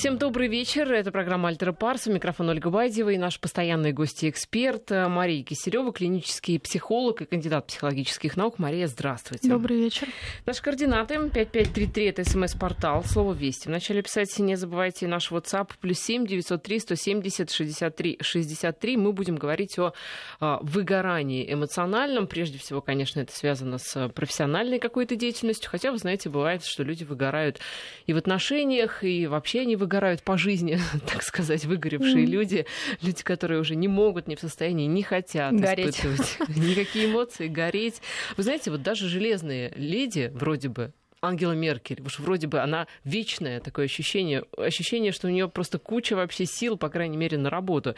Всем добрый вечер. Это программа «Альтера Парс». У микрофона Ольга Байдева и наш постоянный гость-эксперт Мария Кисерева, клинический психолог и кандидат психологических наук. Мария, здравствуйте. Добрый вечер. Наши координаты 5533 это смс-портал, слово «Вести». Вначале писать не забывайте наш WhatsApp плюс 7 903 170 63 63. Мы будем говорить о а, выгорании эмоциональном. Прежде всего, конечно, это связано с профессиональной какой-то деятельностью. Хотя, вы знаете, бывает, что люди выгорают и в отношениях, и вообще они выгорают выгорают по жизни, так сказать, выгоревшие mm. люди, люди, которые уже не могут, не в состоянии, не хотят гореть. испытывать никакие эмоции, гореть. Вы знаете, вот даже железные леди, вроде бы, Ангела Меркель. Уж вроде бы она вечная, такое ощущение, ощущение, что у нее просто куча вообще сил, по крайней мере, на работу.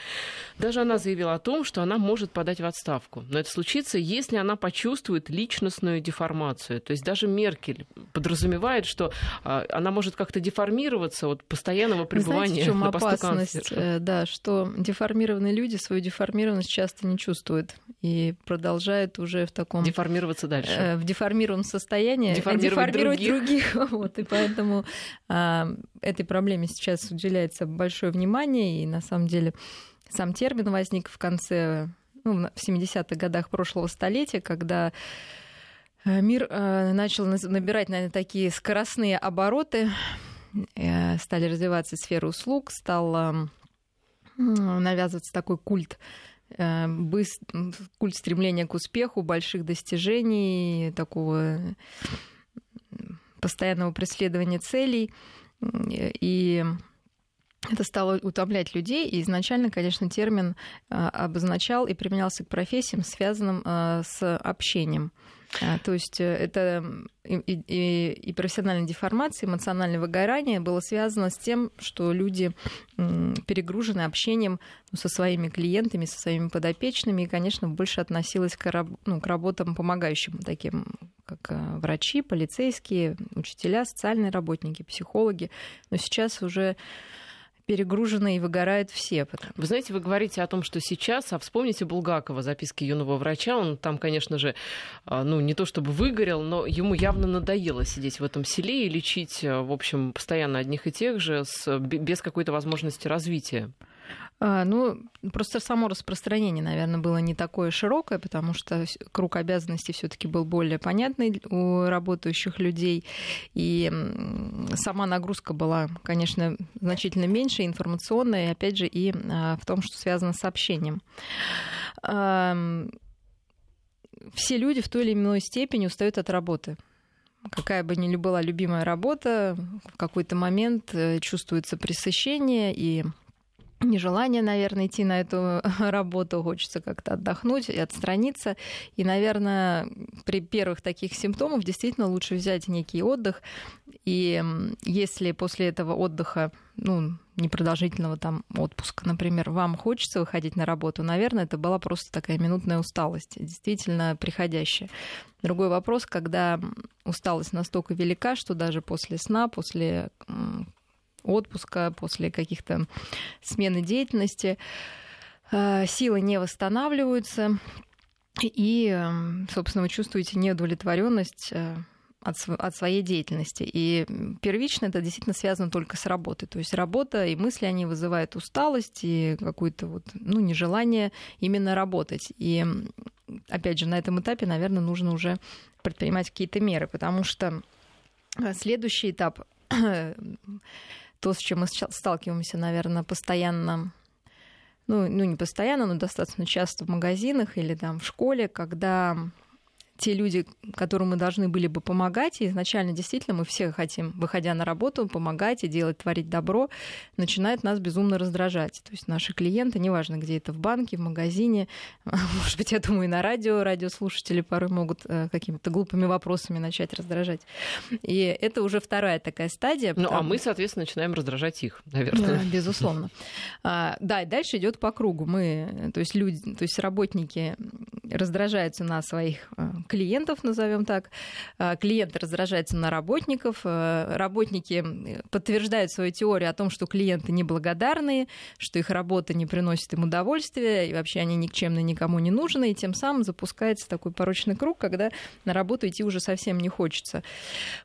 Даже она заявила о том, что она может подать в отставку. Но это случится, если она почувствует личностную деформацию. То есть даже Меркель подразумевает, что а, она может как-то деформироваться от постоянного пребывания Знаете, в чем на опасность? Э, да, что деформированные люди свою деформированность часто не чувствуют и продолжают уже в таком... Деформироваться дальше. Э, в деформированном состоянии. Деформировать, других. других. Вот, и поэтому а, этой проблеме сейчас уделяется большое внимание. И на самом деле сам термин возник в конце, ну, в 70-х годах прошлого столетия, когда э, мир э, начал набирать, наверное, такие скоростные обороты, э, стали развиваться сферы услуг, стал навязываться такой культ культ стремления к успеху, больших достижений, такого постоянного преследования целей. И это стало утомлять людей, и изначально, конечно, термин а, обозначал и применялся к профессиям, связанным а, с общением. А, то есть э, это и, и, и профессиональная деформация, эмоциональное выгорание было связано с тем, что люди перегружены общением ну, со своими клиентами, со своими подопечными, и, конечно, больше относилось к, ну, к работам помогающим, таким как э, врачи, полицейские, учителя, социальные работники, психологи. Но сейчас уже перегружены и выгорают все. Вы знаете, вы говорите о том, что сейчас, а вспомните Булгакова, записки юного врача, он там, конечно же, а, ну, не то чтобы выгорел, но ему явно надоело сидеть в этом селе и лечить, э, в общем, постоянно одних и тех же, с, без какой-то возможности развития. А, ну, просто само распространение, наверное, было не такое широкое, потому что круг обязанностей все-таки был более понятный у работающих людей. И сама нагрузка была, конечно, значительно меньше, информационная, и опять же, и а, в том, что связано с общением все люди в той или иной степени устают от работы. Какая бы ни была любимая работа, в какой-то момент э, чувствуется пресыщение, и нежелание, наверное, идти на эту работу, хочется как-то отдохнуть и отстраниться. И, наверное, при первых таких симптомах действительно лучше взять некий отдых. И если после этого отдыха, ну, непродолжительного там отпуска, например, вам хочется выходить на работу, наверное, это была просто такая минутная усталость, действительно приходящая. Другой вопрос, когда усталость настолько велика, что даже после сна, после отпуска, после каких-то смены деятельности, э, силы не восстанавливаются, и, эм, собственно, вы чувствуете неудовлетворенность э, от, от своей деятельности. И первично это действительно связано только с работой. То есть работа и мысли, они вызывают усталость и какое-то вот, ну, нежелание именно работать. И, опять же, на этом этапе, наверное, нужно уже предпринимать какие-то меры, потому что э, следующий этап то, с чем мы сталкиваемся, наверное, постоянно, ну, ну не постоянно, но достаточно часто в магазинах или там в школе, когда те люди, которым мы должны были бы помогать, и изначально действительно мы все хотим, выходя на работу, помогать и делать, творить добро, начинают нас безумно раздражать. То есть наши клиенты, неважно, где это, в банке, в магазине, может быть, я думаю, и на радио, радиослушатели порой могут э, какими-то глупыми вопросами начать раздражать. И это уже вторая такая стадия. Ну, а мы, соответственно, начинаем раздражать их, наверное. Да, безусловно. А, да, и дальше идет по кругу. Мы, то есть люди, то есть работники раздражаются на своих э, клиентов, назовем так. Э, клиенты раздражаются на работников. Э, работники подтверждают свою теорию о том, что клиенты неблагодарные, что их работа не приносит им удовольствия, и вообще они никчемно никому не нужны, и тем самым запускается такой порочный круг, когда на работу идти уже совсем не хочется.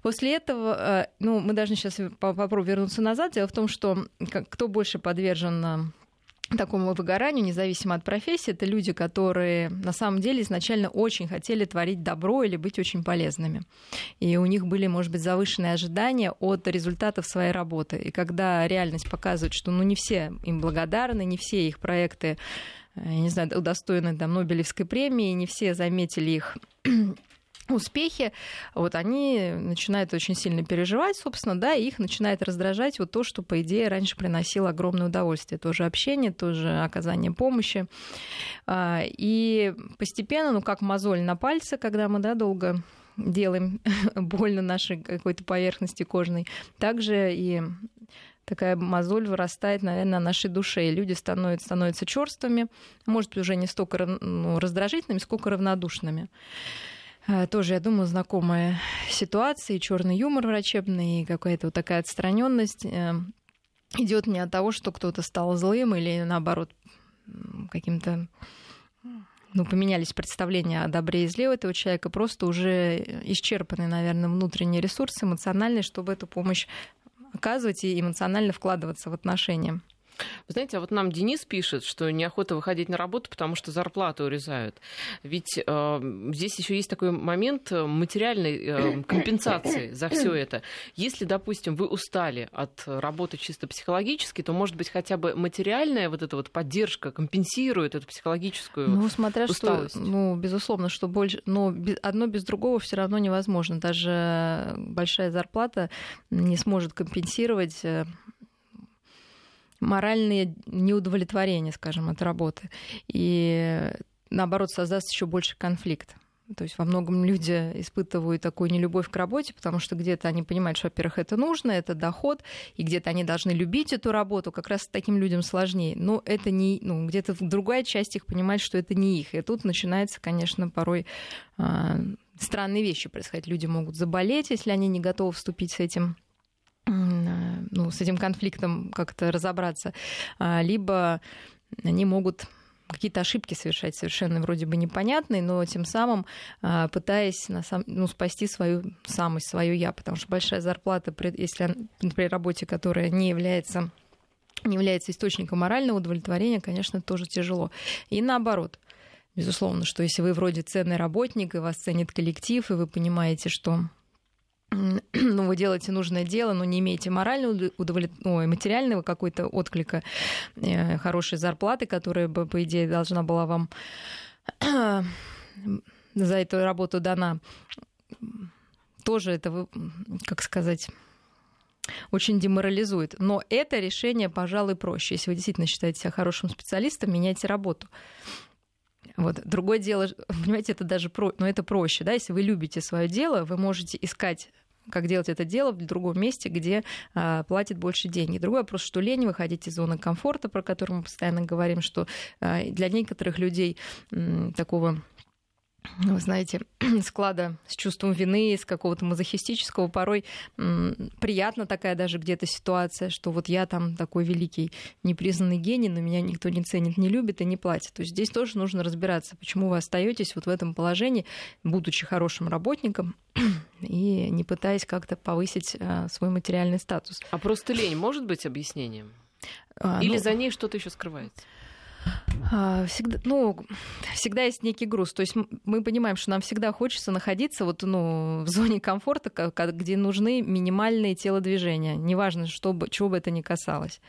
После этого, ну, мы должны сейчас попробуем вернуться назад. Дело в том, что кто больше подвержен такому выгоранию, независимо от профессии, это люди, которые на самом деле изначально очень хотели творить добро или быть очень полезными. И у них были, может быть, завышенные ожидания от результатов своей работы. И когда реальность показывает, что ну, не все им благодарны, не все их проекты я не знаю, удостоены там, Нобелевской премии, не все заметили их успехи, вот они начинают очень сильно переживать, собственно, да, и их начинает раздражать вот то, что, по идее, раньше приносило огромное удовольствие. Тоже общение, тоже оказание помощи. А, и постепенно, ну, как мозоль на пальце, когда мы, да, долго делаем больно нашей какой-то поверхности кожной, также и такая мозоль вырастает, наверное, на нашей душе, и люди становятся, становятся черствыми, может, уже не столько ну, раздражительными, сколько равнодушными. Э, тоже, я думаю, знакомая ситуация, черный юмор врачебный, и какая-то вот такая отстраненность э, идет не от того, что кто-то стал злым или наоборот каким-то ну, поменялись представления о добре и зле у этого человека, просто уже исчерпаны, наверное, внутренние ресурсы эмоциональные, чтобы эту помощь оказывать и эмоционально вкладываться в отношения. Вы знаете, а вот нам Денис пишет, что неохота выходить на работу, потому что зарплату урезают. Ведь э, здесь еще есть такой момент материальной э, компенсации за все это. Если, допустим, вы устали от работы чисто психологически, то, может быть, хотя бы материальная вот эта вот поддержка компенсирует эту психологическую ну, смотря усталость. Что, ну, безусловно, что больше, но одно без другого все равно невозможно. Даже большая зарплата не сможет компенсировать моральные неудовлетворения, скажем, от работы. И наоборот, создаст еще больше конфликт. То есть во многом люди испытывают такую нелюбовь к работе, потому что где-то они понимают, что, во-первых, это нужно, это доход, и где-то они должны любить эту работу. Как раз таким людям сложнее. Но это не, ну, где-то другая часть их понимает, что это не их. И тут начинается, конечно, порой э, странные вещи происходить. Люди могут заболеть, если они не готовы вступить с этим ну, с этим конфликтом как-то разобраться, а, либо они могут какие-то ошибки совершать совершенно вроде бы непонятные, но тем самым а, пытаясь на сам, ну, спасти свою самость, свою я, потому что большая зарплата, если при работе, которая не является не является источником морального удовлетворения, конечно, тоже тяжело. И наоборот, безусловно, что если вы вроде ценный работник, и вас ценит коллектив, и вы понимаете, что ну, вы делаете нужное дело, но не имеете морального удовлетворения, ну, материального какой-то отклика, э, хорошей зарплаты, которая бы, по идее, должна была вам за эту работу дана. Тоже это, как сказать, очень деморализует. Но это решение, пожалуй, проще. Если вы действительно считаете себя хорошим специалистом, меняйте работу. Вот. Другое дело, понимаете, это даже про... но это проще, да, если вы любите свое дело, вы можете искать как делать это дело в другом месте, где а, платят больше денег. Другой вопрос, что лень выходить из зоны комфорта, про которую мы постоянно говорим, что а, для некоторых людей м, такого вы знаете, склада с чувством вины, с какого-то мазохистического, порой приятно такая даже где-то ситуация, что вот я там такой великий непризнанный гений, но меня никто не ценит, не любит и не платит. То есть здесь тоже нужно разбираться, почему вы остаетесь вот в этом положении, будучи хорошим работником и не пытаясь как-то повысить а, свой материальный статус. А просто лень может быть объяснением? А, Или ну... за ней что-то еще скрывается? А, всегда, ну, всегда есть некий груз. То есть мы понимаем, что нам всегда хочется находиться вот, ну, в зоне комфорта, где нужны минимальные телодвижения. Неважно, что бы, чего бы это ни касалось.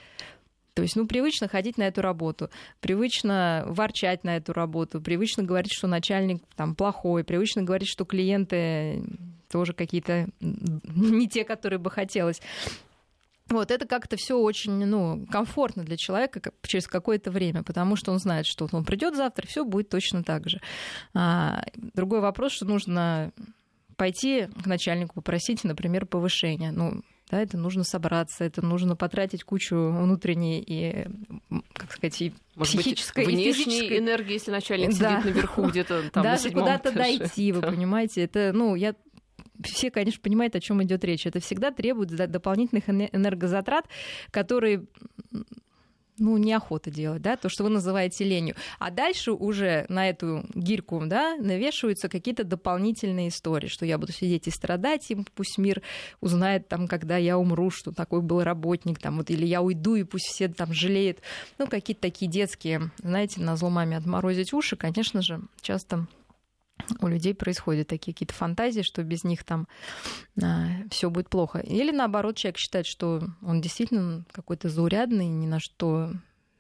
То есть, ну, привычно ходить на эту работу, привычно ворчать на эту работу, привычно говорить, что начальник там плохой, привычно говорить, что клиенты тоже какие-то не те, которые бы хотелось. Вот это как-то все очень ну, комфортно для человека через какое-то время, потому что он знает, что он придет завтра, все будет точно так же. А, другой вопрос, что нужно пойти к начальнику попросить, например, повышения. Ну, Да, это нужно собраться, это нужно потратить кучу внутренней и, как сказать, и Может психической, быть, и физической энергии, если начальник Да. сидит наверху где-то там даже куда-то этаже. дойти, вы Да. понимаете. Это, ну, я все, конечно, понимают, о чем идет речь. Это всегда требует до- дополнительных эне- энергозатрат, которые ну, неохота делать, да, то, что вы называете ленью. А дальше уже на эту гирьку, да, навешиваются какие-то дополнительные истории, что я буду сидеть и страдать, и пусть мир узнает там, когда я умру, что такой был работник, там, вот, или я уйду, и пусть все там жалеют. Ну, какие-то такие детские, знаете, на зло отморозить уши, конечно же, часто у людей происходят такие какие-то фантазии, что без них там все будет плохо. Или наоборот, человек считает, что он действительно какой-то заурядный, ни на что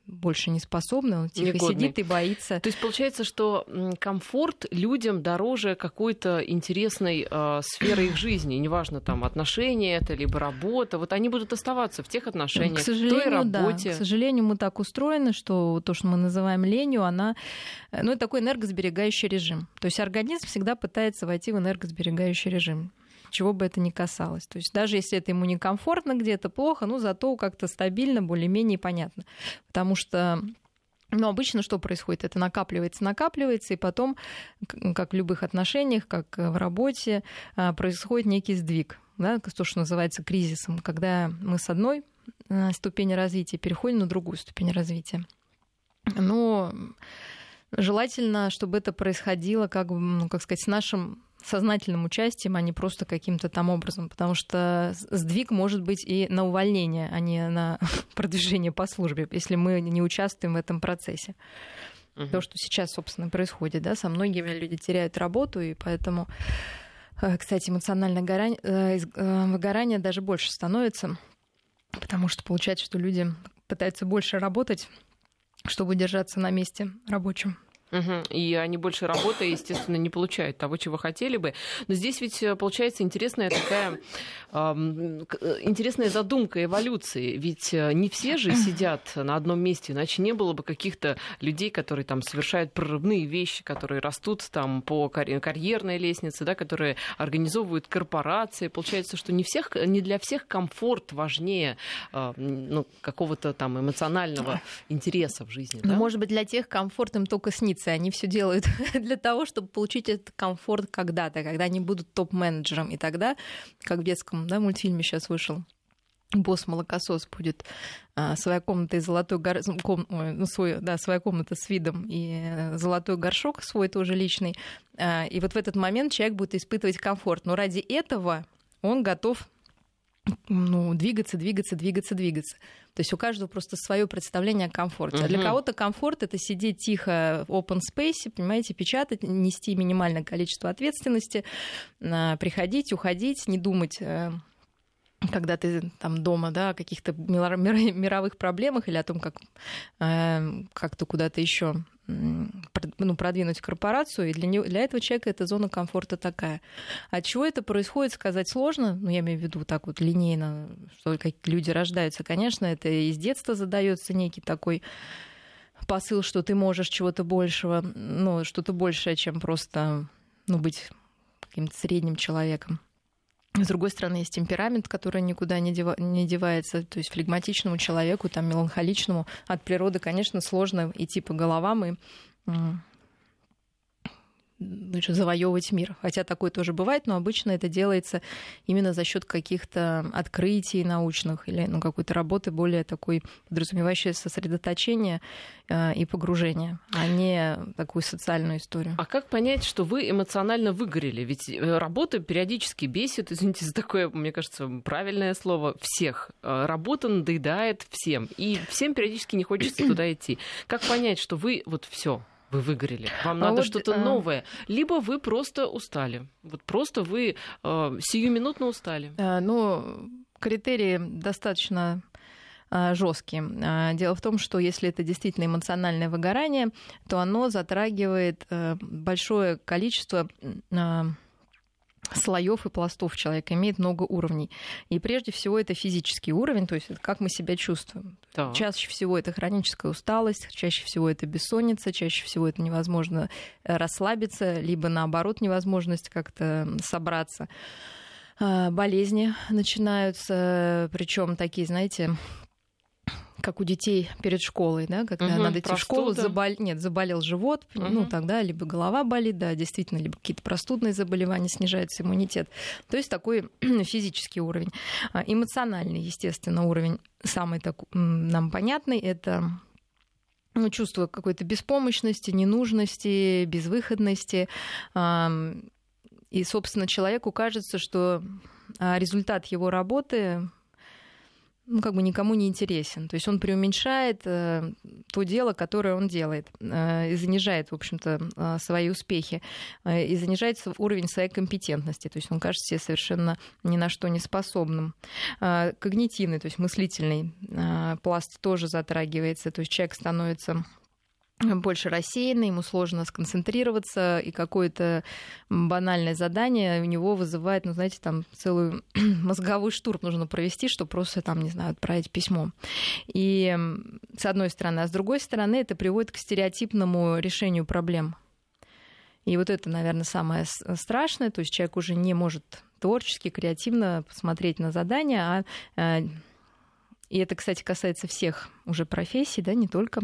больше не способный, он тихо Негодный. сидит и боится. То есть получается, что комфорт людям дороже какой-то интересной э, сферы их жизни. Неважно, там, отношения это, либо работа. Вот они будут оставаться в тех отношениях, К в той сожалению, да. работе. К сожалению, мы так устроены, что то, что мы называем ленью, она, э, ну, это такой энергосберегающий режим. То есть организм всегда пытается войти в энергосберегающий режим чего бы это ни касалось. То есть даже если это ему некомфортно где-то, плохо, ну зато как-то стабильно, более-менее понятно. Потому что ну, обычно что происходит? Это накапливается, накапливается, и потом, как в любых отношениях, как в работе, а, происходит некий сдвиг, да, то, что называется кризисом, когда мы с одной а, ступени развития переходим на другую ступень развития. Но желательно, чтобы это происходило, как, ну, как сказать, с нашим сознательным участием, а не просто каким-то там образом, потому что сдвиг может быть и на увольнение, а не на продвижение по службе, если мы не участвуем в этом процессе. Мгм. То, что сейчас, собственно, происходит, да, со многими люди теряют работу, и поэтому, э, кстати, эмоциональное горань- э, э, выгорание даже больше становится, потому что получается, что люди пытаются больше работать, чтобы удержаться на месте рабочем. Мгм. И они больше работая, естественно, не получают того, чего хотели бы. Но здесь ведь э, получается интересная такая э, интересная задумка эволюции. Ведь э, не все же сидят на одном месте, иначе не было бы каких-то людей, которые там совершают прорывные вещи, которые растут там по карь- карьерной лестнице, да, которые организовывают корпорации. Получается, что не, всех, не для всех комфорт важнее а, ну, какого-то там эмоционального интереса в жизни. Но, да? может быть, для тех комфорт им только снится. Они все делают для того, чтобы получить этот комфорт когда-то, когда они будут топ-менеджером. И тогда, как в детском да, мультфильме сейчас вышел, босс-молокосос будет а, своя комната и золотой гор... ком- ой, ну, свой, да, своя комната с видом и э, золотой горшок свой тоже личный. А, и вот в этот момент человек будет испытывать комфорт. Но ради этого он готов ну, двигаться, двигаться, двигаться, двигаться. То есть у каждого просто свое представление о комфорте. А для кого-то комфорт это сидеть тихо в open space, понимаете, печатать, нести минимальное количество ответственности, а, приходить, уходить, не думать э, когда ты там дома, да, о каких-то мировых проблемах или о том, как э, как-то куда-то еще ну, продвинуть корпорацию, и для, него, для этого человека эта зона комфорта такая. От чего это происходит, сказать сложно, ну, я имею в виду так вот линейно, что люди рождаются, конечно, это из детства задается некий такой посыл, что ты можешь чего-то большего, ну, что-то большее, чем просто, ну, быть каким-то средним человеком. С другой стороны, есть темперамент, который никуда не, дева- не девается. То есть флегматичному человеку, там, меланхоличному от природы, конечно, сложно идти по головам и значит, завоевывать мир. Хотя такое тоже бывает, но обычно это делается именно за счет каких-то открытий научных или ну, какой-то работы более такой подразумевающей сосредоточение э, и погружение, а не такую социальную историю. А как понять, что вы эмоционально выгорели? Ведь э, работа периодически бесит, извините за такое, мне кажется, правильное слово, всех. Э, Работа надоедает всем, и всем периодически не хочется туда идти. Как понять, что вы вот все, вы выгорели, вам А надо вот, что-то а- новое, либо вы просто устали, вот просто вы э, сиюминутно устали. Э, Ну, критерии достаточно жесткие. А, Дело в том, что если это действительно эмоциональное выгорание, то оно затрагивает э, большое количество а, слоев и пластов человека, имеет много уровней. И прежде всего это физический уровень, то есть это как мы себя чувствуем. Так. Чаще всего это хроническая усталость, чаще всего это бессонница, чаще всего это невозможно э, расслабиться, либо наоборот невозможность как-то собраться. а, болезни начинаются, причем такие, знаете, как у детей перед школой, да, когда угу, надо идти в школу, забол... нет, заболел живот, угу. ну тогда либо голова болит, да, действительно, либо какие-то простудные заболевания, снижается иммунитет. То есть такой физический уровень. А, эмоциональный, естественно, уровень самый так, нам понятный, это ну, чувство какой-то беспомощности, ненужности, безвыходности. И, собственно, человеку кажется, что а, результат его работы ну, как бы никому не интересен. То есть он преуменьшает э, то дело, которое он делает, э, и занижает, в общем-то, э, свои успехи, э, и занижает уровень своей компетентности. То есть он кажется себе совершенно ни на что не способным. Э, когнитивный, то есть мыслительный э, пласт тоже затрагивается. То есть человек становится больше рассеянный, ему сложно сконцентрироваться, и какое-то банальное задание у него вызывает, ну, знаете, там целую мозговой штурм нужно провести, чтобы просто там, не знаю, отправить письмо. И с одной стороны, а с другой стороны, это приводит к стереотипному решению проблем. И вот это, наверное, самое страшное, то есть человек уже не может творчески, креативно посмотреть на задание, а, а и это, кстати, касается всех уже профессий, да, не только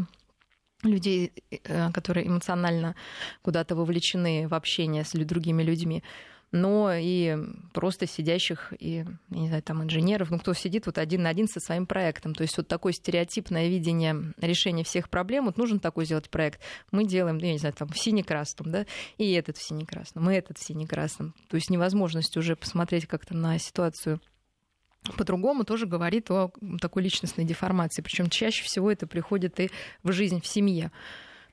людей, э, которые эмоционально куда-то вовлечены в общение с другими людьми, но и просто сидящих, и, я не знаю, там инженеров, ну, кто сидит вот один на один со своим проектом. То есть вот такое стереотипное видение решения всех проблем, вот нужен такой сделать проект. Мы делаем, я не знаю, там в сине-красном, да, и этот в сине-красном, и этот в сине-красном. То есть невозможность уже посмотреть как-то на ситуацию по-другому тоже говорит о такой личностной деформации. Причем чаще всего это приходит и в жизнь в семье.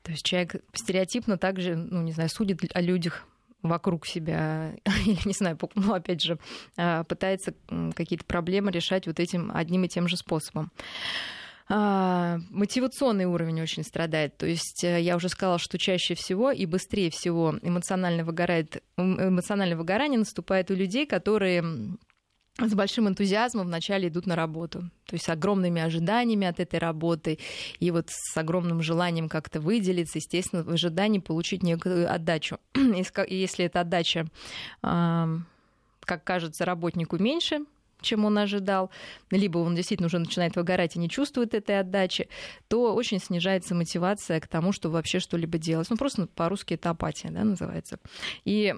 То есть человек стереотипно также, ну, не знаю, судит о людях вокруг себя, или, не знаю, ну, опять же, а, пытается какие-то проблемы решать вот этим одним и тем же способом. А, мотивационный уровень очень страдает. То есть э, я уже сказала, что чаще всего и быстрее всего эмоционально выгорает, эмоциональное выгорание наступает у людей, которые с большим энтузиазмом вначале идут на работу. То есть с огромными ожиданиями от этой работы и вот с огромным желанием как-то выделиться, естественно, в ожидании получить некую отдачу. Если эта отдача, как кажется, работнику меньше, чем он ожидал, либо он действительно уже начинает выгорать и не чувствует этой отдачи, то очень снижается мотивация к тому, чтобы вообще что-либо делать. Ну, просто по-русски это апатия, да, называется. И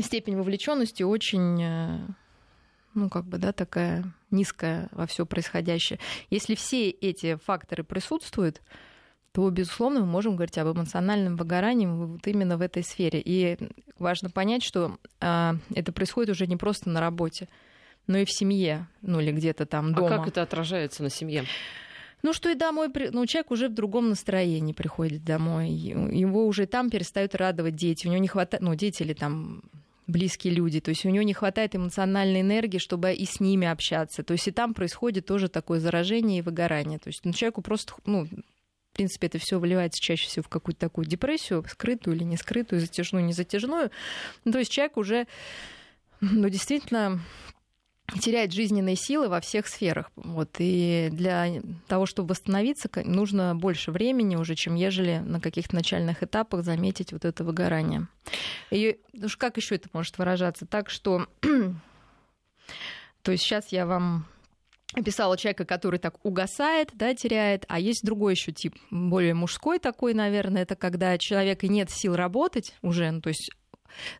степень вовлеченности очень э, ну, как бы, да, такая низкая во все происходящее. Если все эти факторы присутствуют, то, безусловно, мы можем говорить об эмоциональном выгорании вот именно в этой сфере. И важно понять, что а, это происходит уже не просто на работе, но и в семье, ну или где-то там дома. А как это отражается на семье? Ну, что и домой, ну, человек уже в другом настроении приходит домой, его уже там перестают радовать дети, у него не хватает, ну, дети или там близкие люди. То есть у него не хватает эмоциональной энергии, чтобы и с ними общаться. То есть и там происходит тоже такое заражение и выгорание. То есть ну, человеку просто, ну, в принципе, это все выливается чаще всего в какую-то такую депрессию, скрытую или не скрытую, затяжную, не затяжную. Ну, то есть человек уже, ну, действительно теряет жизненные силы во всех сферах. Вот. И для того, чтобы восстановиться, нужно больше времени уже, чем ежели на каких-то начальных этапах заметить вот это выгорание. И уж как еще это может выражаться? Так что... То есть сейчас я вам описала человека, который так угасает, да, теряет, а есть другой еще тип, более мужской такой, наверное, это когда человека нет сил работать уже, ну, то есть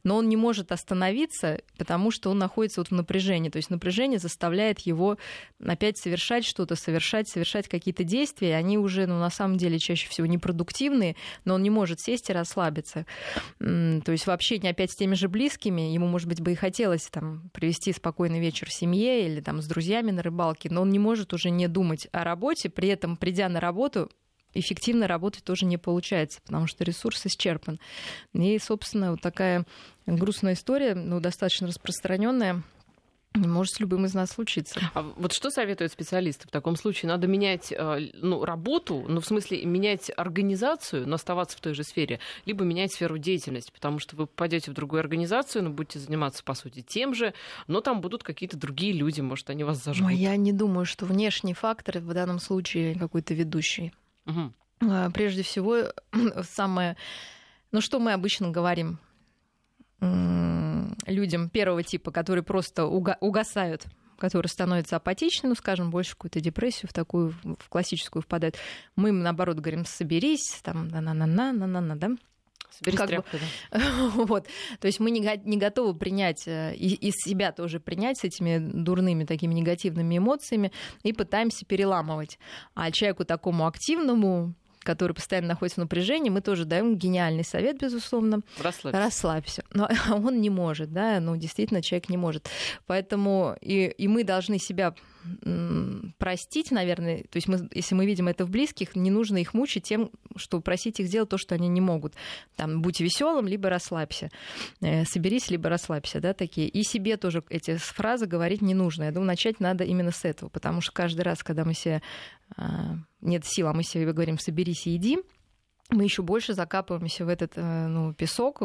но он не может остановиться, потому что он находится вот в напряжении. То есть напряжение заставляет его опять совершать что-то, совершать, совершать какие-то действия, они уже, ну, на самом деле, чаще всего непродуктивные, но он не может сесть и расслабиться. То есть в общении опять с теми же близкими, ему, может быть, бы и хотелось там провести спокойный вечер в семье или там с друзьями на рыбалке, но он не может уже не думать о работе, при этом, придя на работу, эффективно работать тоже не получается, потому что ресурс исчерпан. И, собственно, вот такая грустная история, ну, достаточно распространенная, может с любым из нас случиться. А вот что советуют специалисты в таком случае? Надо менять э, ну, работу, ну, в смысле, менять организацию, но оставаться в той же сфере, либо менять сферу деятельности, потому что вы попадете в другую организацию, но будете заниматься, по сути, тем же, но там будут какие-то другие люди, может, они вас зажгут. Ой, я не думаю, что внешний фактор в данном случае какой-то ведущий. Угу. Прежде всего, самое... Ну, что мы обычно говорим? людям первого типа, которые просто угасают которые становятся апатичны, ну, скажем, больше какую-то депрессию, в такую, в классическую впадают. Мы им, наоборот, говорим, соберись, там, на-на-на-на-на-на, да? Как бы, да. вот. То есть мы не, не готовы принять, э, и, из себя тоже принять с этими дурными такими негативными эмоциями и пытаемся переламывать. А человеку такому активному, который постоянно находится в напряжении, мы тоже даем гениальный совет, безусловно. Расслабься. Расслабься. Но он не может, да, ну, действительно, человек не может. Поэтому и, и мы должны себя простить, наверное, то есть мы, если мы видим это в близких, не нужно их мучить тем, что просить их сделать то, что они не могут. Там, будь веселым, либо расслабься. Э, соберись, либо расслабься, да, такие. И себе тоже эти фразы говорить не нужно. Я думаю, начать надо именно с этого, потому что каждый раз, когда мы себе а, нет сил, а мы себе говорим «соберись и иди», мы еще больше закапываемся в этот э, ну, песок,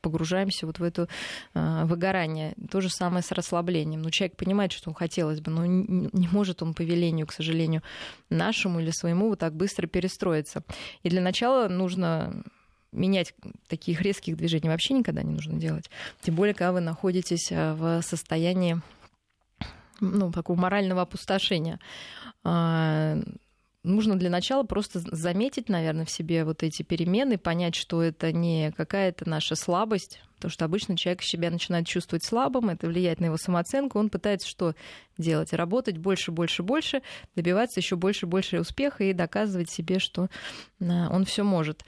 погружаемся вот в это э, выгорание. То же самое с расслаблением. Ну, человек понимает, что хотелось бы, но не может он по велению, к сожалению, нашему или своему вот так быстро перестроиться. И для начала нужно менять таких резких движений вообще никогда не нужно делать. Тем более, когда вы находитесь э, в состоянии ну, такого морального опустошения а, нужно для начала просто заметить, наверное, в себе вот эти перемены, понять, что это не какая-то наша слабость, потому что обычно человек себя начинает чувствовать слабым, это влияет на его самооценку, он пытается что делать? Работать больше, больше, больше, добиваться еще больше, больше успеха и доказывать себе, что а, он все может.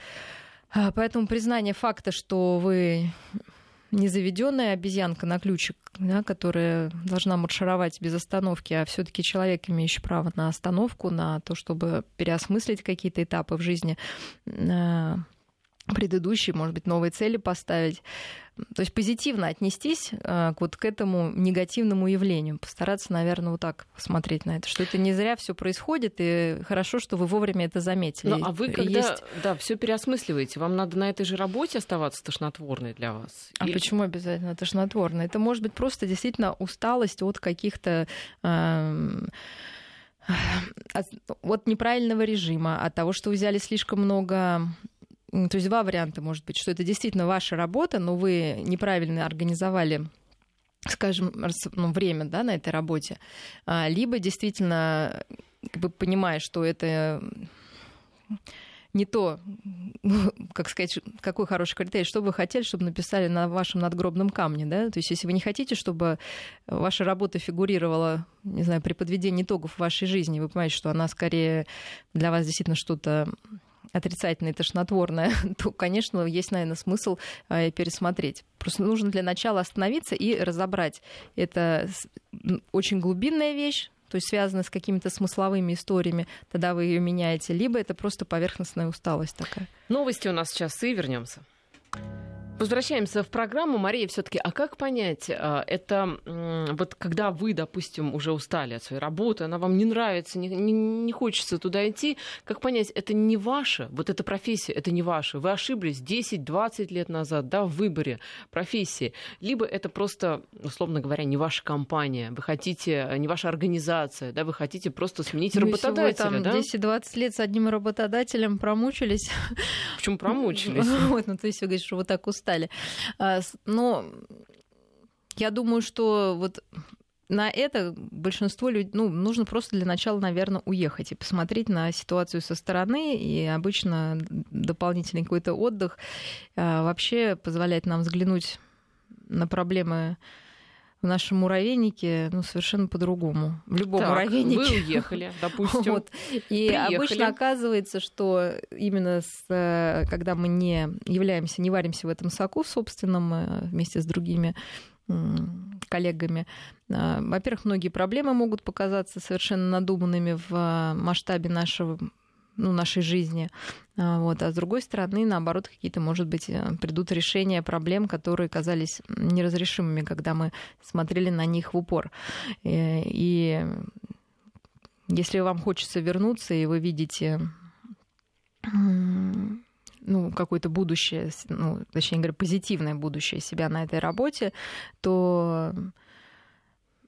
А, поэтому признание факта, что вы незаведенная обезьянка на ключик, да, которая должна маршировать без остановки, а все-таки человек, имеющий право на остановку, на то, чтобы переосмыслить какие-то этапы в жизни, э, предыдущие, может быть, новые цели поставить. То есть позитивно отнестись э, вот к этому негативному явлению, постараться, наверное, вот так смотреть на это, что это не зря все происходит, и хорошо, что вы вовремя это заметили. Ну, а вы когда Есть... да, все переосмысливаете, вам надо на этой же работе оставаться тошнотворной для вас? А Или... почему обязательно тошнотворной? Это может быть просто действительно усталость от каких-то э, от неправильного режима, от того, что взяли слишком много то есть два варианта может быть, что это действительно ваша работа, но вы неправильно организовали скажем, ну, время да, на этой работе, а, либо действительно, как бы понимая, что это не то, как сказать, какой хороший критерий, что вы хотели, чтобы написали на вашем надгробном камне, да? То есть, если вы не хотите, чтобы ваша работа фигурировала, не знаю, при подведении итогов вашей жизни, вы понимаете, что она скорее для вас действительно что-то отрицательное, тошнотворное, то, конечно, есть, наверное, смысл э, пересмотреть. Просто нужно для начала остановиться и разобрать. Это очень глубинная вещь, то есть связана с какими-то смысловыми историями, тогда вы ее меняете, либо это просто поверхностная усталость такая. Новости у нас сейчас и вернемся. Возвращаемся в программу. Мария, все-таки, а как понять, а, это вот когда вы, допустим, уже устали от своей работы, она вам не нравится, не, не, не хочется туда идти, как понять, это не ваше, вот эта профессия, это не ваша. Вы ошиблись 10-20 лет назад, да, в выборе профессии. Либо это просто, условно говоря, не ваша компания, вы хотите, не ваша организация, да, вы хотите просто сменить ну, работодателя, вы, там, да? 10-20 лет с одним работодателем промучились. Почему промучились? Вот, ну, то есть вы говорите, что вы так устали стали. А, но я думаю, что вот на это большинство людей, ну, нужно просто для начала, наверное, уехать и посмотреть на ситуацию со стороны. И обычно дополнительный какой-то отдых а, вообще позволяет нам взглянуть на проблемы в нашем муравейнике ну, совершенно по-другому. В любом так, муравейнике. Вы уехали, допустим. Вот. И приехали. обычно оказывается, что именно с, э, когда мы не являемся, не варимся в этом соку собственном э, вместе с другими коллегами. Э, во-первых, многие проблемы могут показаться совершенно надуманными в масштабе нашего ну, нашей жизни. А, вот. А с другой стороны, наоборот, какие-то, может быть, э, придут решения проблем, которые казались неразрешимыми, когда мы смотрели на них в упор. Э, и если вам хочется вернуться, и вы видите ну, какое-то будущее, ну, точнее говоря, позитивное будущее себя на этой работе, то,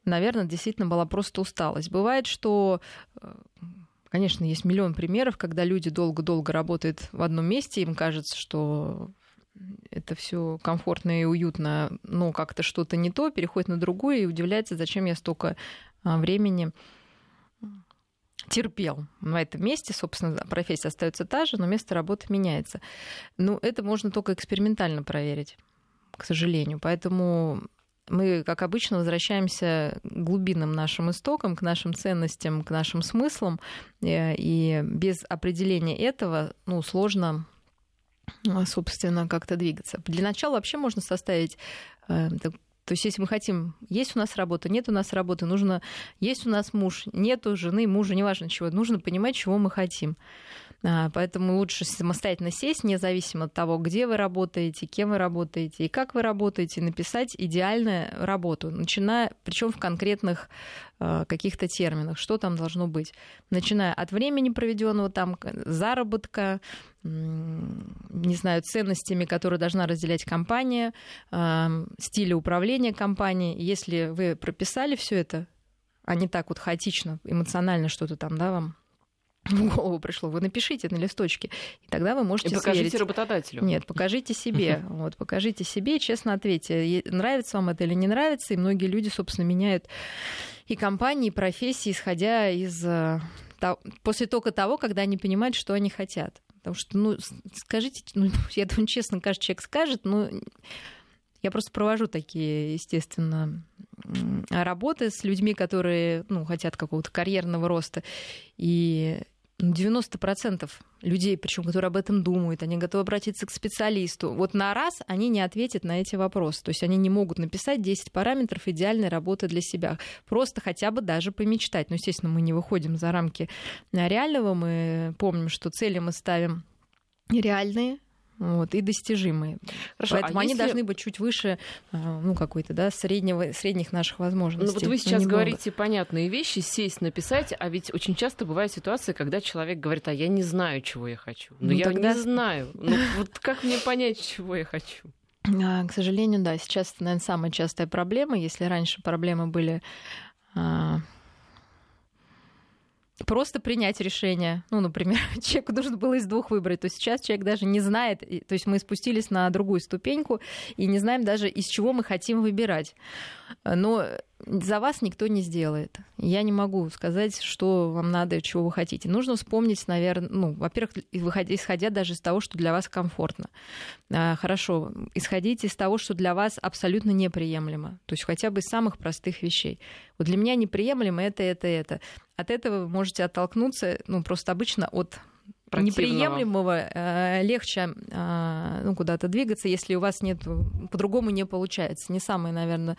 наверное, действительно была просто усталость. Бывает, что э, Конечно, есть миллион примеров, когда люди долго-долго работают в одном месте, им кажется, что это все комфортно и уютно, но как-то что-то не то, переходит на другое и удивляется, зачем я столько а, времени терпел на этом месте, собственно, профессия остается та же, но место работы меняется. Ну, это можно только экспериментально проверить, к сожалению. Поэтому мы, как обычно, возвращаемся к глубинным нашим истокам, к нашим ценностям, к нашим смыслам. Э, и без определения этого ну, сложно собственно, как-то двигаться. Для начала вообще можно составить э, то есть, если мы хотим, есть у нас работа, нет у нас работы, нужно, есть у нас муж, нет у жены, мужа, неважно чего, нужно понимать, чего мы хотим. А, поэтому лучше самостоятельно сесть, независимо от того, где вы работаете, кем вы работаете и как вы работаете, написать идеальную работу, начиная, причем в конкретных а, каких-то терминах, что там должно быть, начиная от времени проведенного там, заработка, не знаю, ценностями, которые должна разделять компания, а, стиля управления компанией. Если вы прописали все это, а не так вот хаотично, эмоционально что-то там, да, вам в голову пришло, вы напишите на листочке, и тогда вы можете и покажите сверить. работодателю. Нет, покажите себе. Вот, покажите себе, честно ответьте, нравится вам это или не нравится. И многие люди, собственно, меняют и компании, и профессии, исходя из э, после только того, когда они понимают, что они хотят. Потому что, ну, скажите, ну, я думаю, честно, каждый человек скажет, но я просто провожу такие, естественно, работы с людьми, которые ну, хотят какого-то карьерного роста. И 90% людей, причем, которые об этом думают, они готовы обратиться к специалисту. Вот на раз они не ответят на эти вопросы. То есть они не могут написать 10 параметров идеальной работы для себя. Просто хотя бы даже помечтать. Но, естественно, мы не выходим за рамки реального. Мы помним, что цели мы ставим реальные, вот, и достижимые. Хорошо, а Поэтому а они если... должны быть чуть выше а, ну, какой-то, да, среднего, средних наших возможностей. Ну вот вы сейчас говорите понятные вещи, сесть, написать, а ведь очень часто бывает ситуация, когда человек говорит, а я не знаю, чего я хочу. Но ну, я тогда... не знаю. Ну вот как мне понять, чего я хочу? А, к сожалению, да, сейчас это, наверное, самая частая проблема. Если раньше проблемы были просто принять решение. Ну, например, человеку нужно было из двух выбрать. То есть сейчас человек даже не знает, то есть мы спустились на другую ступеньку и не знаем даже, из чего мы хотим выбирать. Но за вас никто не сделает. Я не могу сказать, что вам надо, чего вы хотите. Нужно вспомнить, наверное, ну, во-первых, исходя даже из того, что для вас комфортно. А, хорошо, исходите из того, что для вас абсолютно неприемлемо. То есть хотя бы из самых простых вещей. Вот для меня неприемлемо это, это, это. От этого вы можете оттолкнуться, ну, просто обычно от неприемлемого э, легче э, ну, куда-то двигаться, если у вас нет, по-другому не получается. Не самый, наверное,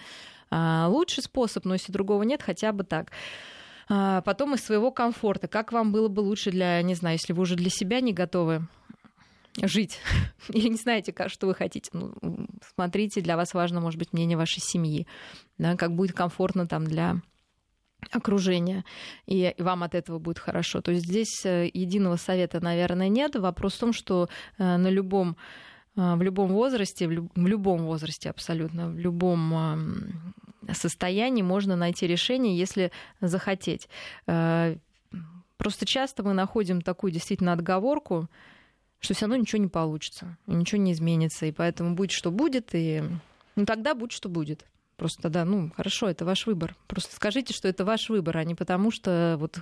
э, лучший способ, но если другого нет, хотя бы так. Потом из своего комфорта. Как вам было бы лучше для, не знаю, если вы уже для себя не готовы жить или не знаете, как, что вы хотите, ну, смотрите, для вас важно, может быть, мнение вашей семьи, да, как будет комфортно там для окружения, и вам от этого будет хорошо. То есть здесь э, единого совета, наверное, нет. Вопрос в том, что э, на любом э, в любом возрасте, в любом возрасте абсолютно, в любом состоянии можно найти решение, если захотеть. Просто часто мы находим такую действительно отговорку, что все равно ничего не получится, ничего не изменится, и поэтому будет что будет, и ну, тогда будет что будет. Просто тогда, ну, хорошо, это ваш выбор. Просто скажите, что это ваш выбор, а не потому, что вот...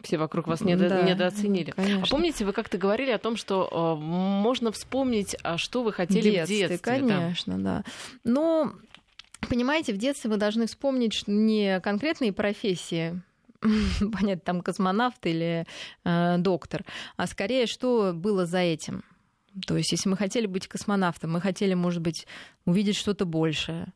Все вокруг вас недо... да, недооценили. Конечно. А помните, вы как-то говорили о том, что э, можно вспомнить, а что вы хотели детстве, в детстве? Конечно, да. да. Но, понимаете, в детстве вы должны вспомнить не конкретные профессии, понятно, там космонавт или э, доктор, а скорее, что было за этим. То есть, если мы хотели быть космонавтом, мы хотели, может быть, увидеть что-то большее,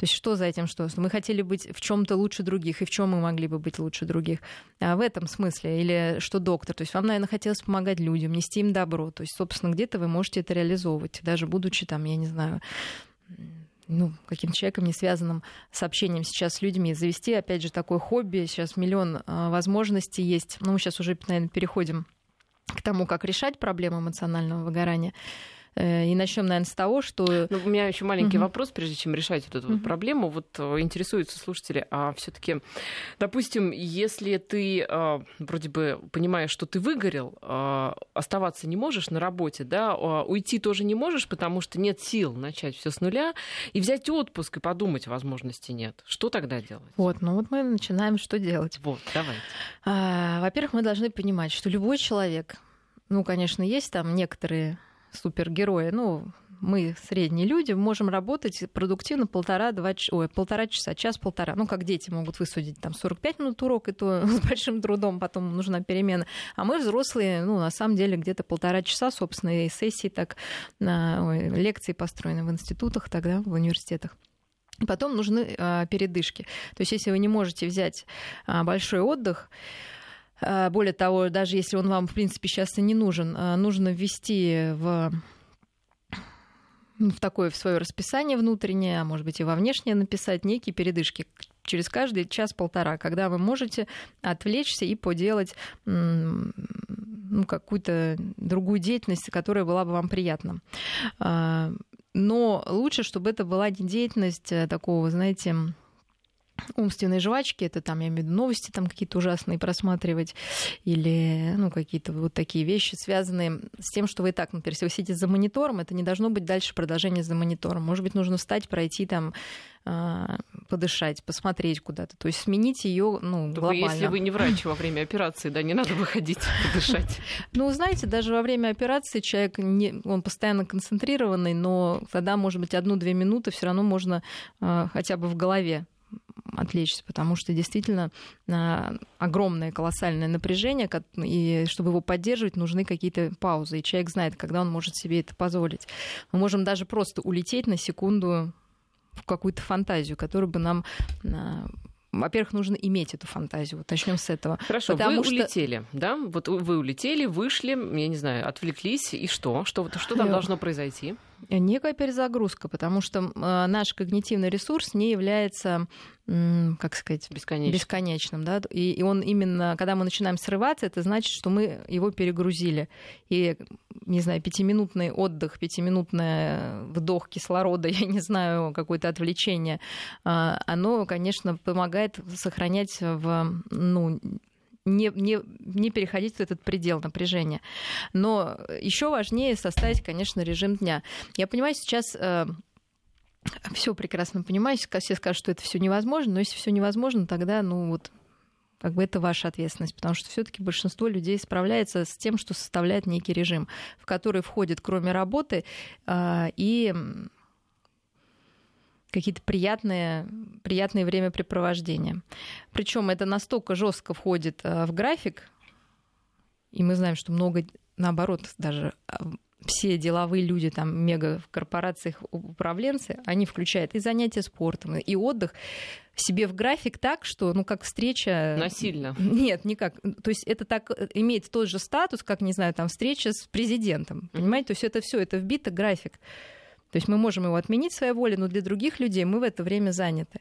то есть что за этим что? Мы хотели быть в чем-то лучше других, и в чем мы могли бы быть лучше других. А в этом смысле. Или что доктор. То есть вам, наверное, хотелось помогать людям, нести им добро. То есть, собственно, где-то вы можете это реализовывать, даже будучи там, я не знаю, ну, каким-то человеком, не связанным с общением сейчас с людьми. Завести, опять же, такое хобби. Сейчас миллион а, возможностей есть. Ну, мы сейчас уже, наверное, переходим к тому, как решать проблему эмоционального выгорания. Э, и начнем, наверное, с того, что... Ну, у меня еще маленький угу. вопрос, прежде чем решать вот эту угу. вот проблему. Вот э, интересуются слушатели, а все таки допустим, если ты э, вроде бы понимаешь, что ты выгорел, оставаться не можешь на работе, да, э, уйти тоже не можешь, потому что нет сил начать все с нуля, и взять отпуск и подумать возможности нет. Что тогда делать? Вот, ну вот мы начинаем что делать. Вот, давайте. А, во-первых, мы должны понимать, что любой человек, ну, конечно, есть там некоторые супергерои, ну, мы, средние люди, можем работать продуктивно полтора-два ой, полтора часа, час-полтора. Ну, как дети могут высудить там 45 минут урок, и то с большим трудом потом нужна перемена. А мы, взрослые, ну, на самом деле, где-то полтора часа, собственно, и сессии так, ой, лекции построены в институтах тогда, в университетах. Потом нужны а, передышки. То есть, если вы не можете взять а, большой отдых, более того, даже если он вам, в принципе, сейчас и не нужен, а, нужно ввести в в такое в свое расписание внутреннее, а может быть и во внешнее написать некие передышки через каждый час-полтора, когда вы можете отвлечься и поделать ну, какую-то другую деятельность, которая была бы вам приятна. А, но лучше, чтобы это была не деятельность э, такого, знаете, умственной жвачки, это там, я имею в виду, новости там какие-то ужасные просматривать, или, ну, какие-то вот такие вещи, связанные с тем, что вы и так, например, если вы сидите за монитором, это не должно быть дальше продолжение за монитором. Может быть, нужно встать, пройти там, а, подышать, посмотреть куда-то. То есть сменить ее, ну, Только глобально. Если вы не врач во время операции, да, не надо выходить подышать. Ну, знаете, даже во время операции человек, не, он постоянно концентрированный, но тогда, может быть, одну-две минуты все равно можно а, хотя бы в голове отвлечься, потому что действительно а, огромное колоссальное напряжение, и чтобы его поддерживать, нужны какие-то паузы. И человек знает, когда он может себе это позволить. Мы можем даже просто улететь на секунду в какую-то фантазию, которая бы нам а, во-первых, нужно иметь эту фантазию. Вот начнем с этого. Хорошо, Потому вы что... улетели, да? Вот вы улетели, вышли, я не знаю, отвлеклись, и что? Что, что там должно произойти? Некая перезагрузка, потому что э, наш когнитивный ресурс не является как сказать, бесконечным. бесконечным да? и, и он именно, когда мы начинаем срываться, это значит, что мы его перегрузили. И, не знаю, пятиминутный отдых, пятиминутный вдох кислорода, я не знаю, какое-то отвлечение, а, оно, конечно, помогает сохранять в, ну, не, не, не переходить в этот предел напряжения. Но еще важнее составить, конечно, режим дня. Я понимаю, сейчас э, все прекрасно понимаю, все скажут, что это все невозможно, но если все невозможно, тогда, ну вот, как бы это ваша ответственность, потому что все-таки большинство людей справляется с тем, что составляет некий режим, в который входит, кроме работы, э, и какие-то приятные, приятные времяпрепровождения. Причем это настолько жестко входит э, в график, и мы знаем, что много, наоборот, даже а, все деловые люди, там, мега в корпорациях управленцы, они включают и занятия спортом, и отдых себе в график так, что, ну, как встреча... Насильно. Нет, никак. То есть это так э, имеет тот же статус, как, не знаю, там, встреча с президентом. Понимаете? То есть это все, это вбито график. То есть мы можем его отменить своей волей, но для других людей мы в это время заняты.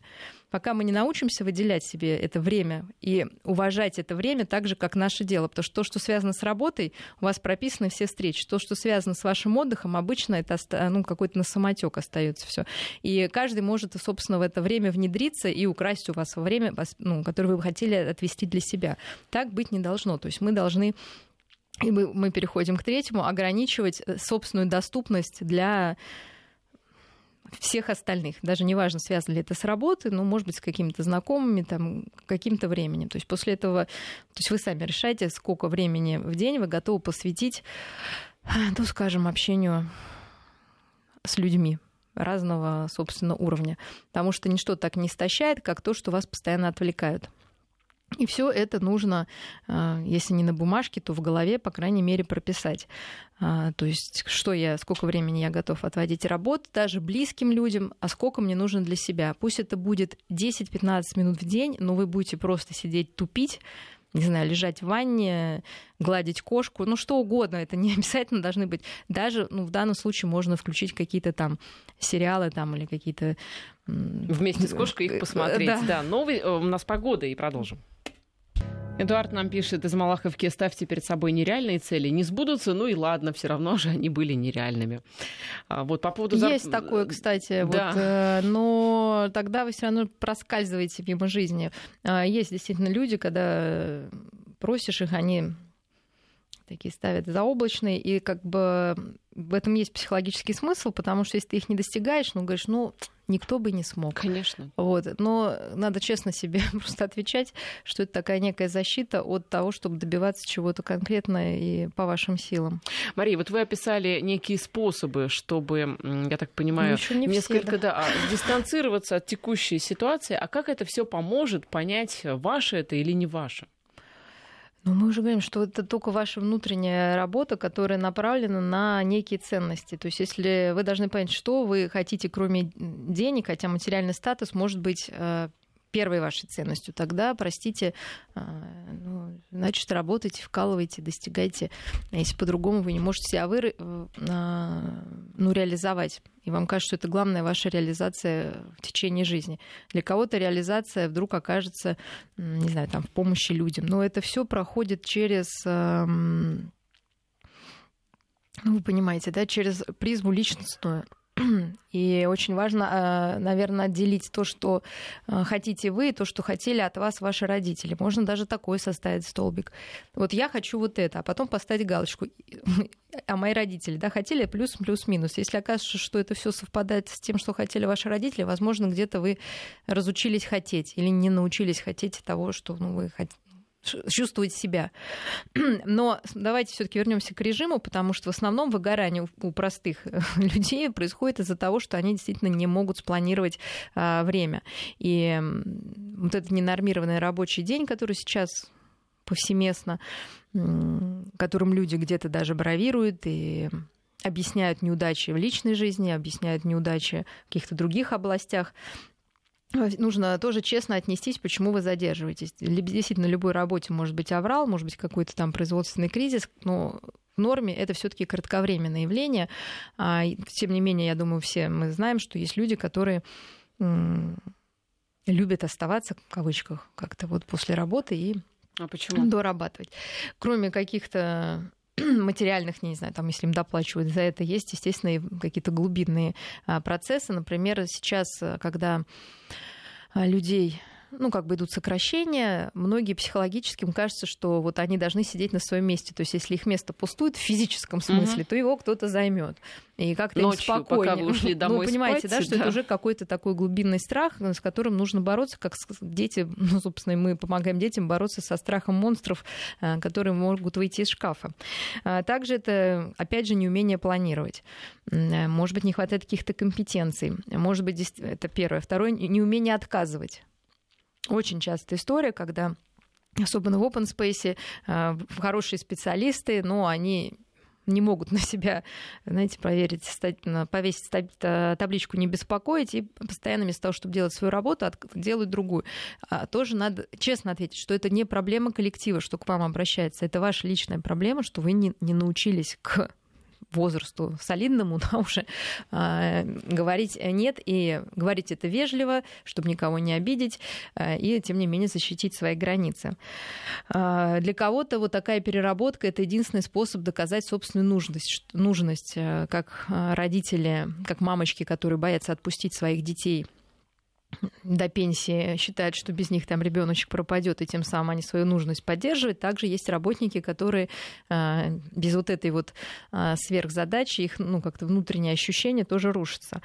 Пока мы не научимся выделять себе это время и уважать это время так же, как наше дело. Потому что то, что связано с работой, у вас прописаны все встречи. То, что связано с вашим отдыхом, обычно это ну, какой-то на самотек остается все. И каждый может, собственно, в это время внедриться и украсть у вас время, ну, которое вы хотели отвести для себя. Так быть не должно. То есть мы должны и мы, мы переходим к третьему, ограничивать э, собственную доступность для всех остальных. Даже неважно, связано ли это с работой, но, может быть, с какими-то знакомыми, там, каким-то временем. То есть после этого, то есть вы сами решаете, сколько времени в день вы готовы посвятить, ну, скажем, общению с людьми разного, собственно, уровня. Потому что ничто так не истощает, как то, что вас постоянно отвлекают. И все это нужно, а, если не на бумажке, то в голове, по крайней мере, прописать. А, то есть, что я, сколько времени я готов отводить работу, даже близким людям, а сколько мне нужно для себя. Пусть это будет 10-15 минут в день, но вы будете просто сидеть тупить, не знаю, лежать в ванне, гладить кошку, ну что угодно, это не обязательно должны быть. Даже, ну, в данном случае можно включить какие-то там сериалы там или какие-то... Вместе с кошкой их посмотреть. Да, да новый, э, у нас погода и продолжим. Эдуард нам пишет из Малаховки, ставьте перед собой нереальные цели. Не сбудутся, ну и ладно, все равно же они были нереальными. А вот по поводу... Есть такое, кстати, да. вот, э, но тогда вы все равно проскальзываете мимо жизни. А, есть действительно люди, когда просишь их, они такие ставят заоблачные, и как бы в этом есть психологический смысл, потому что если ты их не достигаешь, ну, говоришь, ну, никто бы не смог. Конечно. Вот. Но надо честно себе просто отвечать, что это такая некая защита от того, чтобы добиваться чего-то конкретного и по вашим силам. Мария, вот вы описали некие способы, чтобы, я так понимаю, ну, не несколько все, да. Да, а, дистанцироваться от текущей ситуации. А как это все поможет понять, ваше это или не ваше? Ну, мы уже говорим, что это только ваша внутренняя работа, которая направлена на некие ценности. То есть, если вы должны понять, что вы хотите, кроме денег, хотя материальный статус может быть э, первой вашей ценностью, тогда, простите, а, ну, значит, работайте, вкалывайте, достигайте. А если по-другому вы не можете себя вы, э, ну, реализовать. И вам кажется, что это главная ваша реализация в течение жизни. Для кого-то реализация вдруг окажется, не знаю, там, в помощи людям. Но это все проходит через ну, вы понимаете, да, через призму личностную. И очень важно, э, наверное, отделить то, что э, хотите вы, и то, что хотели от вас ваши родители. Можно даже такой составить столбик. Вот я хочу вот это, а потом поставить галочку. А мои родители, да, хотели плюс, плюс, минус. Если окажется, что это все совпадает с тем, что хотели ваши родители, возможно, где-то вы разучились хотеть или не научились хотеть того, что ну, вы чувствовать себя. Но давайте все-таки вернемся к режиму, потому что в основном выгорание у простых людей происходит из-за того, что они действительно не могут спланировать а, время. И вот этот ненормированный рабочий день, который сейчас повсеместно, которым люди где-то даже бравируют и объясняют неудачи в личной жизни, объясняют неудачи в каких-то других областях нужно тоже честно отнестись, почему вы задерживаетесь. Действительно, на любой работе может быть аврал, может быть какой-то там производственный кризис, но в норме это все-таки кратковременное явление. А, тем не менее, я думаю, все мы знаем, что есть люди, которые любят оставаться, в кавычках, как-то вот после работы и а почему? дорабатывать. Кроме каких-то материальных, не знаю, там, если им доплачивают за это, есть, естественно, какие-то глубинные а, процессы. Например, сейчас, когда а, людей ну, как бы идут сокращения, многие психологически им кажется, что вот они должны сидеть на своем месте. То есть, если их место пустует в физическом смысле, угу. то его кто-то займет. И как-то Ночью, им спокойнее. Пока вы ушли домой ну, понимаете, спать, да, что да. это уже какой-то такой глубинный страх, с которым нужно бороться, как дети, ну, собственно, мы помогаем детям бороться со страхом монстров, э, которые могут выйти из шкафа. А также это, опять же, неумение планировать. Э, может быть, не хватает каких-то компетенций. Может быть, это первое. Второе, неумение отказывать. Очень частая история, когда особенно в open space, э, хорошие специалисты, но они не могут на себя, знаете, проверить, повесить табличку «не беспокоить» и постоянно вместо того, чтобы делать свою работу, делают другую. А тоже надо честно ответить, что это не проблема коллектива, что к вам обращается. Это ваша личная проблема, что вы не, не научились к возрасту солидному, да, уже э, говорить нет, и говорить это вежливо, чтобы никого не обидеть, э, и, тем не менее, защитить свои границы. Э, для кого-то вот такая переработка — это единственный способ доказать собственную нужность, нужность э, как родители, как мамочки, которые боятся отпустить своих детей до пенсии считают, что без них там ребеночек пропадет, и тем самым они свою нужность поддерживают. Также есть работники, которые а, без вот этой вот а, сверхзадачи, их ну, как-то внутреннее ощущение тоже рушится.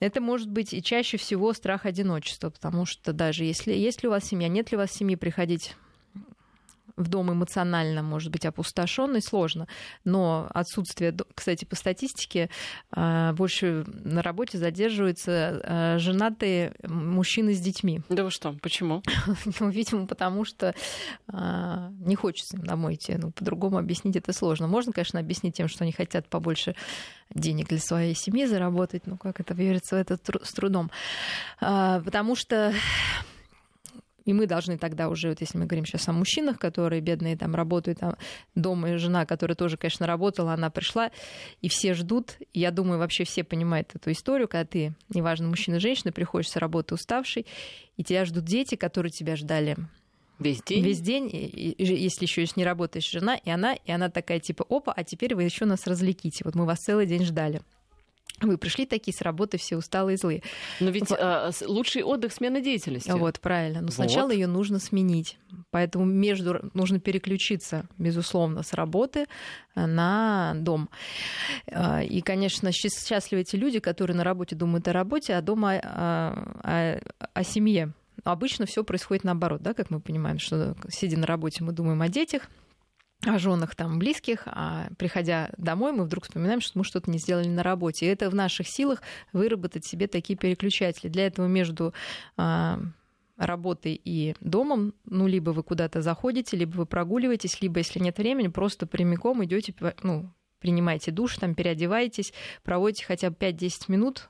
Это может быть и чаще всего страх одиночества, потому что даже если есть ли у вас семья, нет ли у вас семьи, приходить в дом эмоционально может быть опустошенный, сложно. Но отсутствие, кстати, по статистике, а, больше на работе задерживаются а, женатые мужчины с детьми. Да вы что, почему? Ну, видимо, потому что а, не хочется им домой идти. Ну, по-другому объяснить это сложно. Можно, конечно, объяснить тем, что они хотят побольше денег для своей семьи заработать, но как это верится в это с трудом. Потому что и мы должны тогда уже, вот если мы говорим сейчас о мужчинах, которые бедные там работают там дома, и жена, которая тоже, конечно, работала, она пришла, и все ждут. И я думаю, вообще все понимают эту историю, когда ты, неважно, мужчина, женщина, приходишь с работы уставший, и тебя ждут дети, которые тебя ждали Весь день? Весь день, если еще не работаешь жена, и она, и она такая типа, опа, а теперь вы еще нас развлеките. Вот мы вас целый день ждали. Вы пришли такие с работы, все усталые и злые. Но ведь а, лучший отдых смена деятельности. Вот, правильно. Но вот. сначала ее нужно сменить. Поэтому между нужно переключиться, безусловно, с работы э, на дом. А, и, конечно, счастливы эти люди, которые на работе думают о работе, а дома о, о, о семье. Обычно все происходит наоборот, да, как мы понимаем, что сидя на работе, мы думаем о детях, о женах там близких, а приходя домой, мы вдруг вспоминаем, что мы что-то не сделали на работе. И это в наших силах выработать себе такие переключатели. Для этого между а, работой и домом, ну, либо вы куда-то заходите, либо вы прогуливаетесь, либо, если нет времени, просто прямиком идете, ну, принимаете душ, там, переодеваетесь, проводите хотя бы 5-10 минут,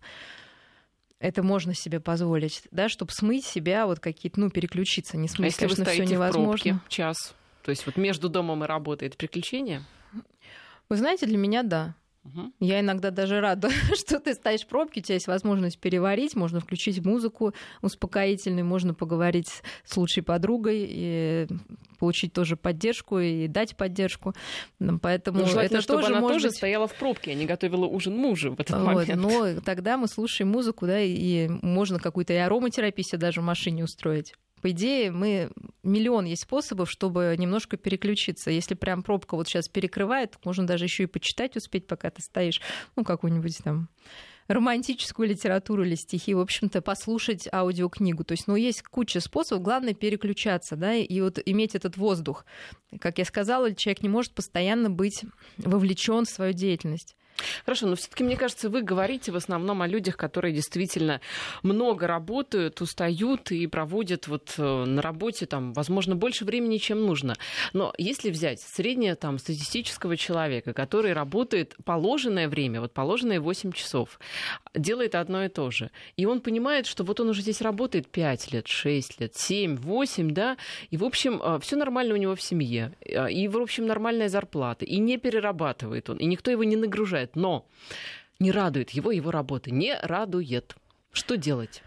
это можно себе позволить, да, чтобы смыть себя, вот какие-то, ну, переключиться, не смыть, а если конечно, вы стоите все невозможно. В пробке час, то есть вот между домом и работой это приключение? Вы знаете, для меня да. Угу. Я иногда даже рада, что ты стоишь в пробке, у тебя есть возможность переварить, можно включить музыку успокоительную, можно поговорить с лучшей подругой и получить тоже поддержку и дать поддержку. Поэтому ну, это чтобы тоже она может тоже стояла в пробке, а не готовила ужин мужу в этот вот, момент. Но тогда мы слушаем музыку, да, и можно какую-то и ароматерапию себе даже в машине устроить. По идее, мы миллион есть способов, чтобы немножко переключиться. Если прям пробка вот сейчас перекрывает, можно даже еще и почитать успеть, пока ты стоишь, ну, какую-нибудь там романтическую литературу или стихи, в общем-то, послушать аудиокнигу. То есть, ну, есть куча способов, главное переключаться, да, и вот иметь этот воздух. Как я сказала, человек не может постоянно быть вовлечен в свою деятельность. Хорошо, но все-таки, мне кажется, вы говорите в основном о людях, которые действительно много работают, устают и проводят вот э, на работе там, возможно, больше времени, чем нужно. Но если взять среднее там статистического человека, который работает положенное время, вот положенные 8 часов, делает одно и то же, и он понимает, что вот он уже здесь работает 5 лет, 6 лет, 7, 8, да, и, в общем, э, все нормально у него в семье, э, и, в общем, нормальная зарплата, и не перерабатывает он, и никто его не нагружает но не радует его его работа, не радует. Что делать?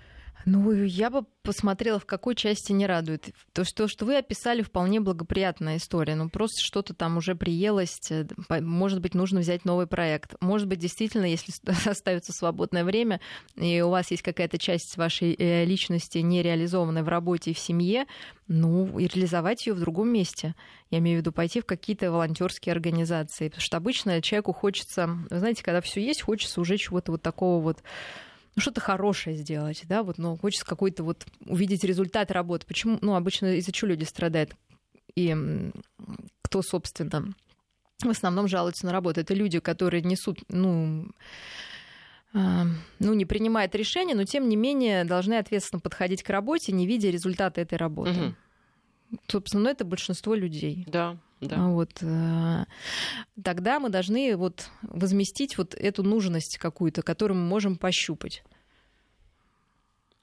Ну, я бы посмотрела, в какой части не радует. То, что, что вы описали, вполне благоприятная история. Ну, просто что-то там уже приелось. Э, может быть, нужно взять новый проект. Может быть, действительно, если остается свободное время, и у вас есть какая-то часть вашей э, личности не реализованная в работе и в семье, ну, и реализовать ее в другом месте. Я имею в виду пойти в какие-то волонтерские организации. Потому что обычно человеку хочется, вы знаете, когда все есть, хочется уже чего-то вот такого вот ну, что-то хорошее сделать, да, вот, но хочется какой-то вот увидеть результат работы. Почему, ну, обычно из-за чего люди страдают? И кто, собственно, в основном жалуются на работу? Это люди, которые несут, ну, а, ну, не принимают решения, но тем не менее должны ответственно подходить к работе, не видя результата этой работы. Угу. Собственно, ну, это большинство людей. Да. Да. А вот, э, тогда мы должны вот возместить вот эту нужность какую-то, которую мы можем пощупать.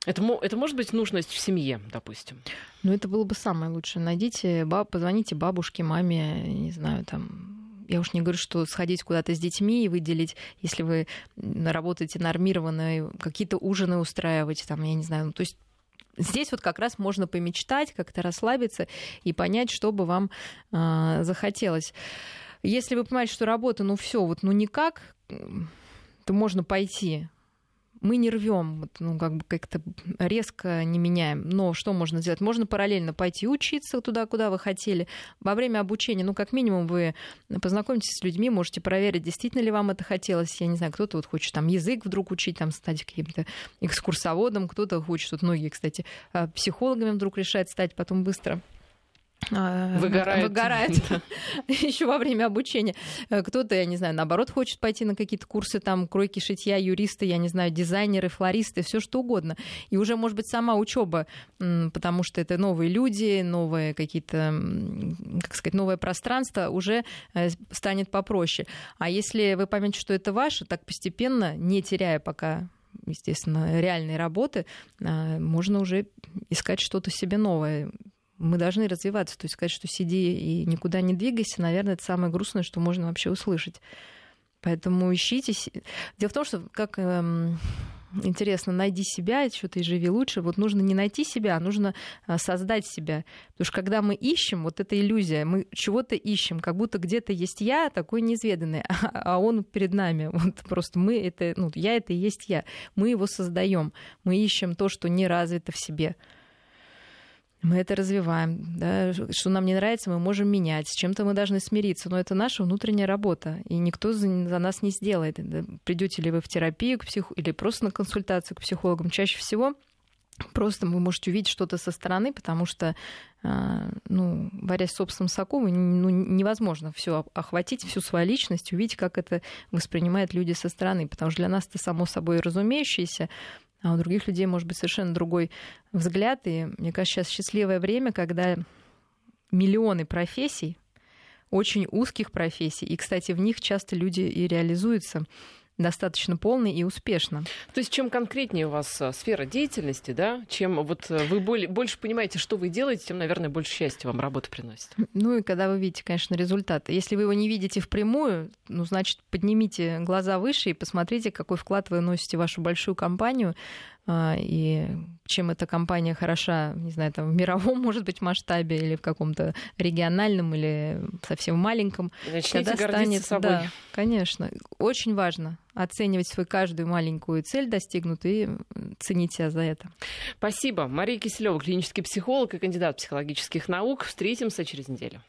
Это, это может быть нужность в семье, допустим? Ну, это было бы самое лучшее. Найдите, баб, позвоните бабушке, маме, не знаю, там, я уж не говорю, что сходить куда-то с детьми и выделить, если вы работаете нормированно, какие-то ужины устраивать, там, я не знаю, ну, то есть Здесь вот как раз можно помечтать, как-то расслабиться и понять, что бы вам э, захотелось. Если вы понимаете, что работа, ну все, вот ну никак, то можно пойти мы не рвем, ну, как бы как-то резко не меняем. Но что можно сделать? Можно параллельно пойти учиться туда, куда вы хотели. Во время обучения, ну, как минимум, вы познакомитесь с людьми, можете проверить, действительно ли вам это хотелось. Я не знаю, кто-то вот хочет там язык вдруг учить, там стать каким-то экскурсоводом, кто-то хочет, вот многие, кстати, а, психологами вдруг решает стать потом быстро а, выгорает, выгорает еще во время обучения. Э, кто-то, я не знаю, наоборот, хочет пойти на какие-то курсы там кройки, шитья, юристы, я не знаю, дизайнеры, флористы, все что угодно. И уже, может быть, сама учеба, потому что это новые люди, новые какие-то, как сказать, новое пространство уже э, станет попроще. А если вы поймете, что это ваше, так постепенно, не теряя пока естественно, реальной работы, э, можно уже искать что-то себе новое мы должны развиваться. То есть сказать, что сиди и никуда не двигайся, наверное, это самое грустное, что можно вообще услышать. Поэтому ищите. Дело в том, что как эм, интересно, найди себя, что-то и живи лучше. Вот нужно не найти себя, а нужно а, создать себя. Потому что когда мы ищем, вот эта иллюзия, мы чего-то ищем, как будто где-то есть я, такой неизведанный, а он перед нами. Вот просто мы это, ну, я это и есть я. Мы его создаем. Мы ищем то, что не развито в себе мы это развиваем, да, что нам не нравится, мы можем менять, с чем-то мы должны смириться, но это наша внутренняя работа, и никто за, за нас не сделает. Придете ли вы в терапию к психу, или просто на консультацию к психологам, чаще всего просто вы можете увидеть что-то со стороны, потому что, а, ну, борясь с собственным соку, ну, невозможно все охватить, всю свою личность, увидеть, как это воспринимают люди со стороны, потому что для нас это само собой разумеющееся, а у других людей может быть совершенно другой взгляд. И мне кажется, сейчас счастливое время, когда миллионы профессий, очень узких профессий, и, кстати, в них часто люди и реализуются достаточно полно и успешно. То есть чем конкретнее у вас э, сфера деятельности, да, чем вот э, вы более, больше понимаете, что вы делаете, тем, наверное, больше счастья вам работа приносит. Ну и когда вы видите, конечно, результаты. Если вы его не видите впрямую, ну, значит, поднимите глаза выше и посмотрите, какой вклад вы носите в вашу большую компанию, а, и чем эта компания хороша, не знаю, там в мировом, может быть, масштабе или в каком-то региональном или совсем маленьком. Начните когда станет, собой. Да, конечно. Очень важно оценивать свою каждую маленькую цель достигнутую и ценить себя за это. Спасибо. Мария Киселева, клинический психолог и кандидат психологических наук. Встретимся через неделю.